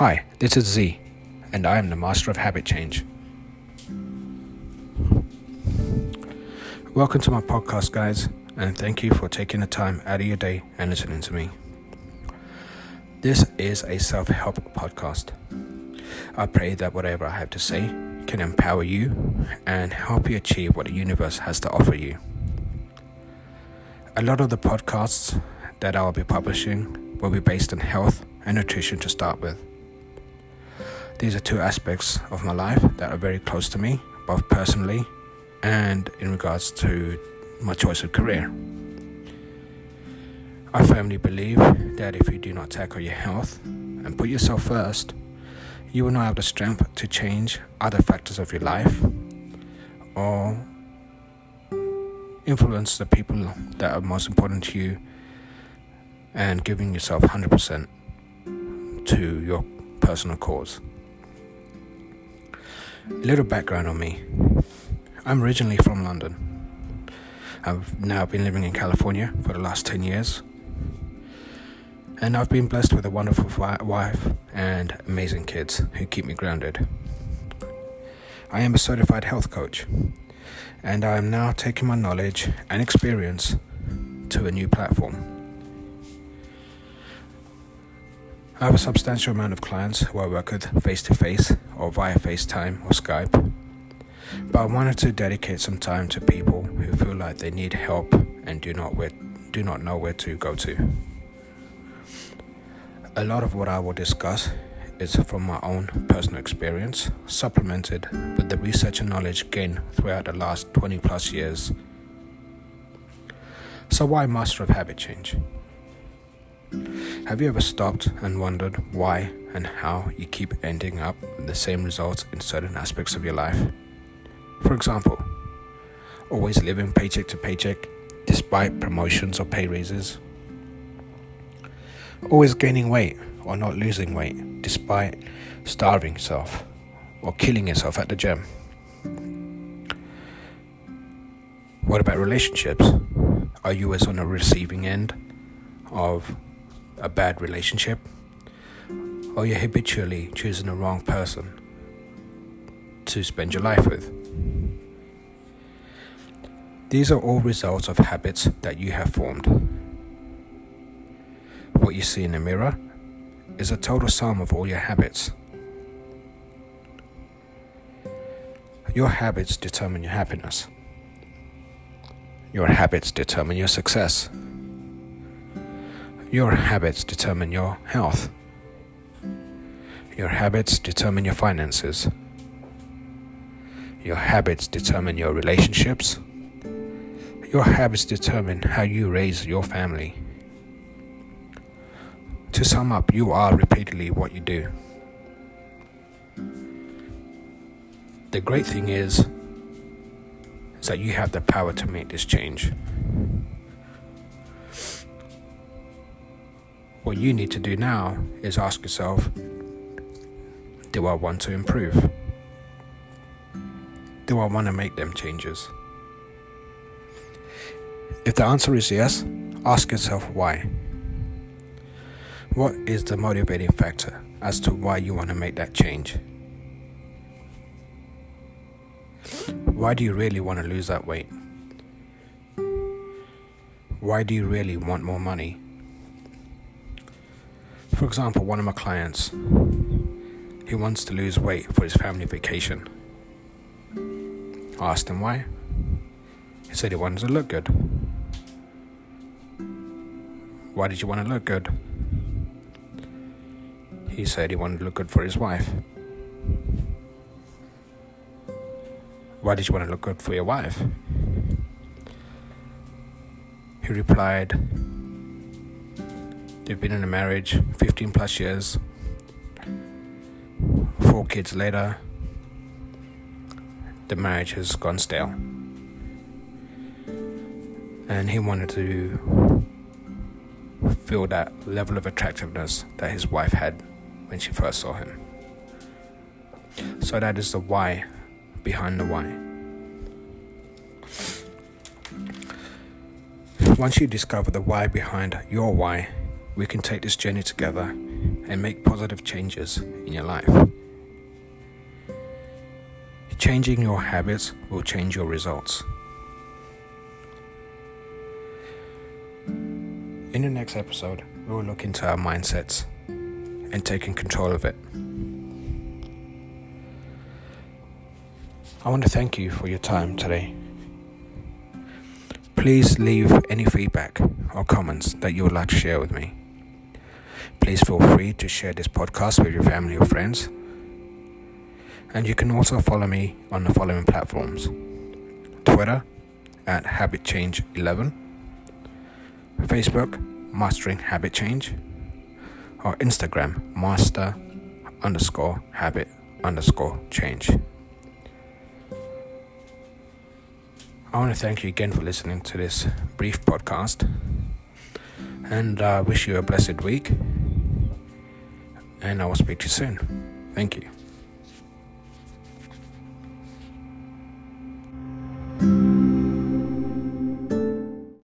Hi, this is Z, and I am the master of habit change. Welcome to my podcast, guys, and thank you for taking the time out of your day and listening to me. This is a self help podcast. I pray that whatever I have to say can empower you and help you achieve what the universe has to offer you. A lot of the podcasts that I'll be publishing will be based on health and nutrition to start with. These are two aspects of my life that are very close to me, both personally and in regards to my choice of career. I firmly believe that if you do not tackle your health and put yourself first, you will not have the strength to change other factors of your life or influence the people that are most important to you and giving yourself 100% to your personal cause. A little background on me I'm originally from London. I've now been living in California for the last 10 years. And I've been blessed with a wonderful wife and amazing kids who keep me grounded. I am a certified health coach, and I am now taking my knowledge and experience to a new platform. I have a substantial amount of clients who I work with face to face or via FaceTime or Skype. But I wanted to dedicate some time to people who feel like they need help and do not where, do not know where to go to. A lot of what I will discuss is from my own personal experience, supplemented with the research and knowledge gained throughout the last 20 plus years. So, why Master of Habit Change? Have you ever stopped and wondered why and how you keep ending up with the same results in certain aspects of your life? For example, always living paycheck to paycheck despite promotions or pay raises. Always gaining weight or not losing weight despite starving yourself or killing yourself at the gym. What about relationships? Are you as on the receiving end of a bad relationship? Or you're habitually choosing the wrong person to spend your life with? These are all results of habits that you have formed. What you see in the mirror is a total sum of all your habits. Your habits determine your happiness. Your habits determine your success. Your habits determine your health. Your habits determine your finances. Your habits determine your relationships your habits determine how you raise your family. To sum up, you are repeatedly what you do. The great thing is, is that you have the power to make this change. What you need to do now is ask yourself Do I want to improve? Do I want to make them changes? If the answer is yes, ask yourself why. What is the motivating factor as to why you want to make that change? Why do you really want to lose that weight? Why do you really want more money? For example, one of my clients, he wants to lose weight for his family vacation. I asked him why. He said he wanted to look good. Why did you want to look good? He said he wanted to look good for his wife. Why did you want to look good for your wife? He replied, They've been in a marriage 15 plus years, four kids later, the marriage has gone stale. And he wanted to feel that level of attractiveness that his wife had when she first saw him. So that is the why behind the why. Once you discover the why behind your why, we can take this journey together and make positive changes in your life. Changing your habits will change your results. In the next episode, we will look into our mindsets and taking control of it. I want to thank you for your time today. Please leave any feedback or comments that you would like to share with me. Please feel free to share this podcast with your family or friends. And you can also follow me on the following platforms Twitter at Habit Change 11, Facebook Mastering Habit Change, or Instagram Master underscore Habit underscore Change. I want to thank you again for listening to this brief podcast and uh, wish you a blessed week. And I will speak to you soon. Thank you.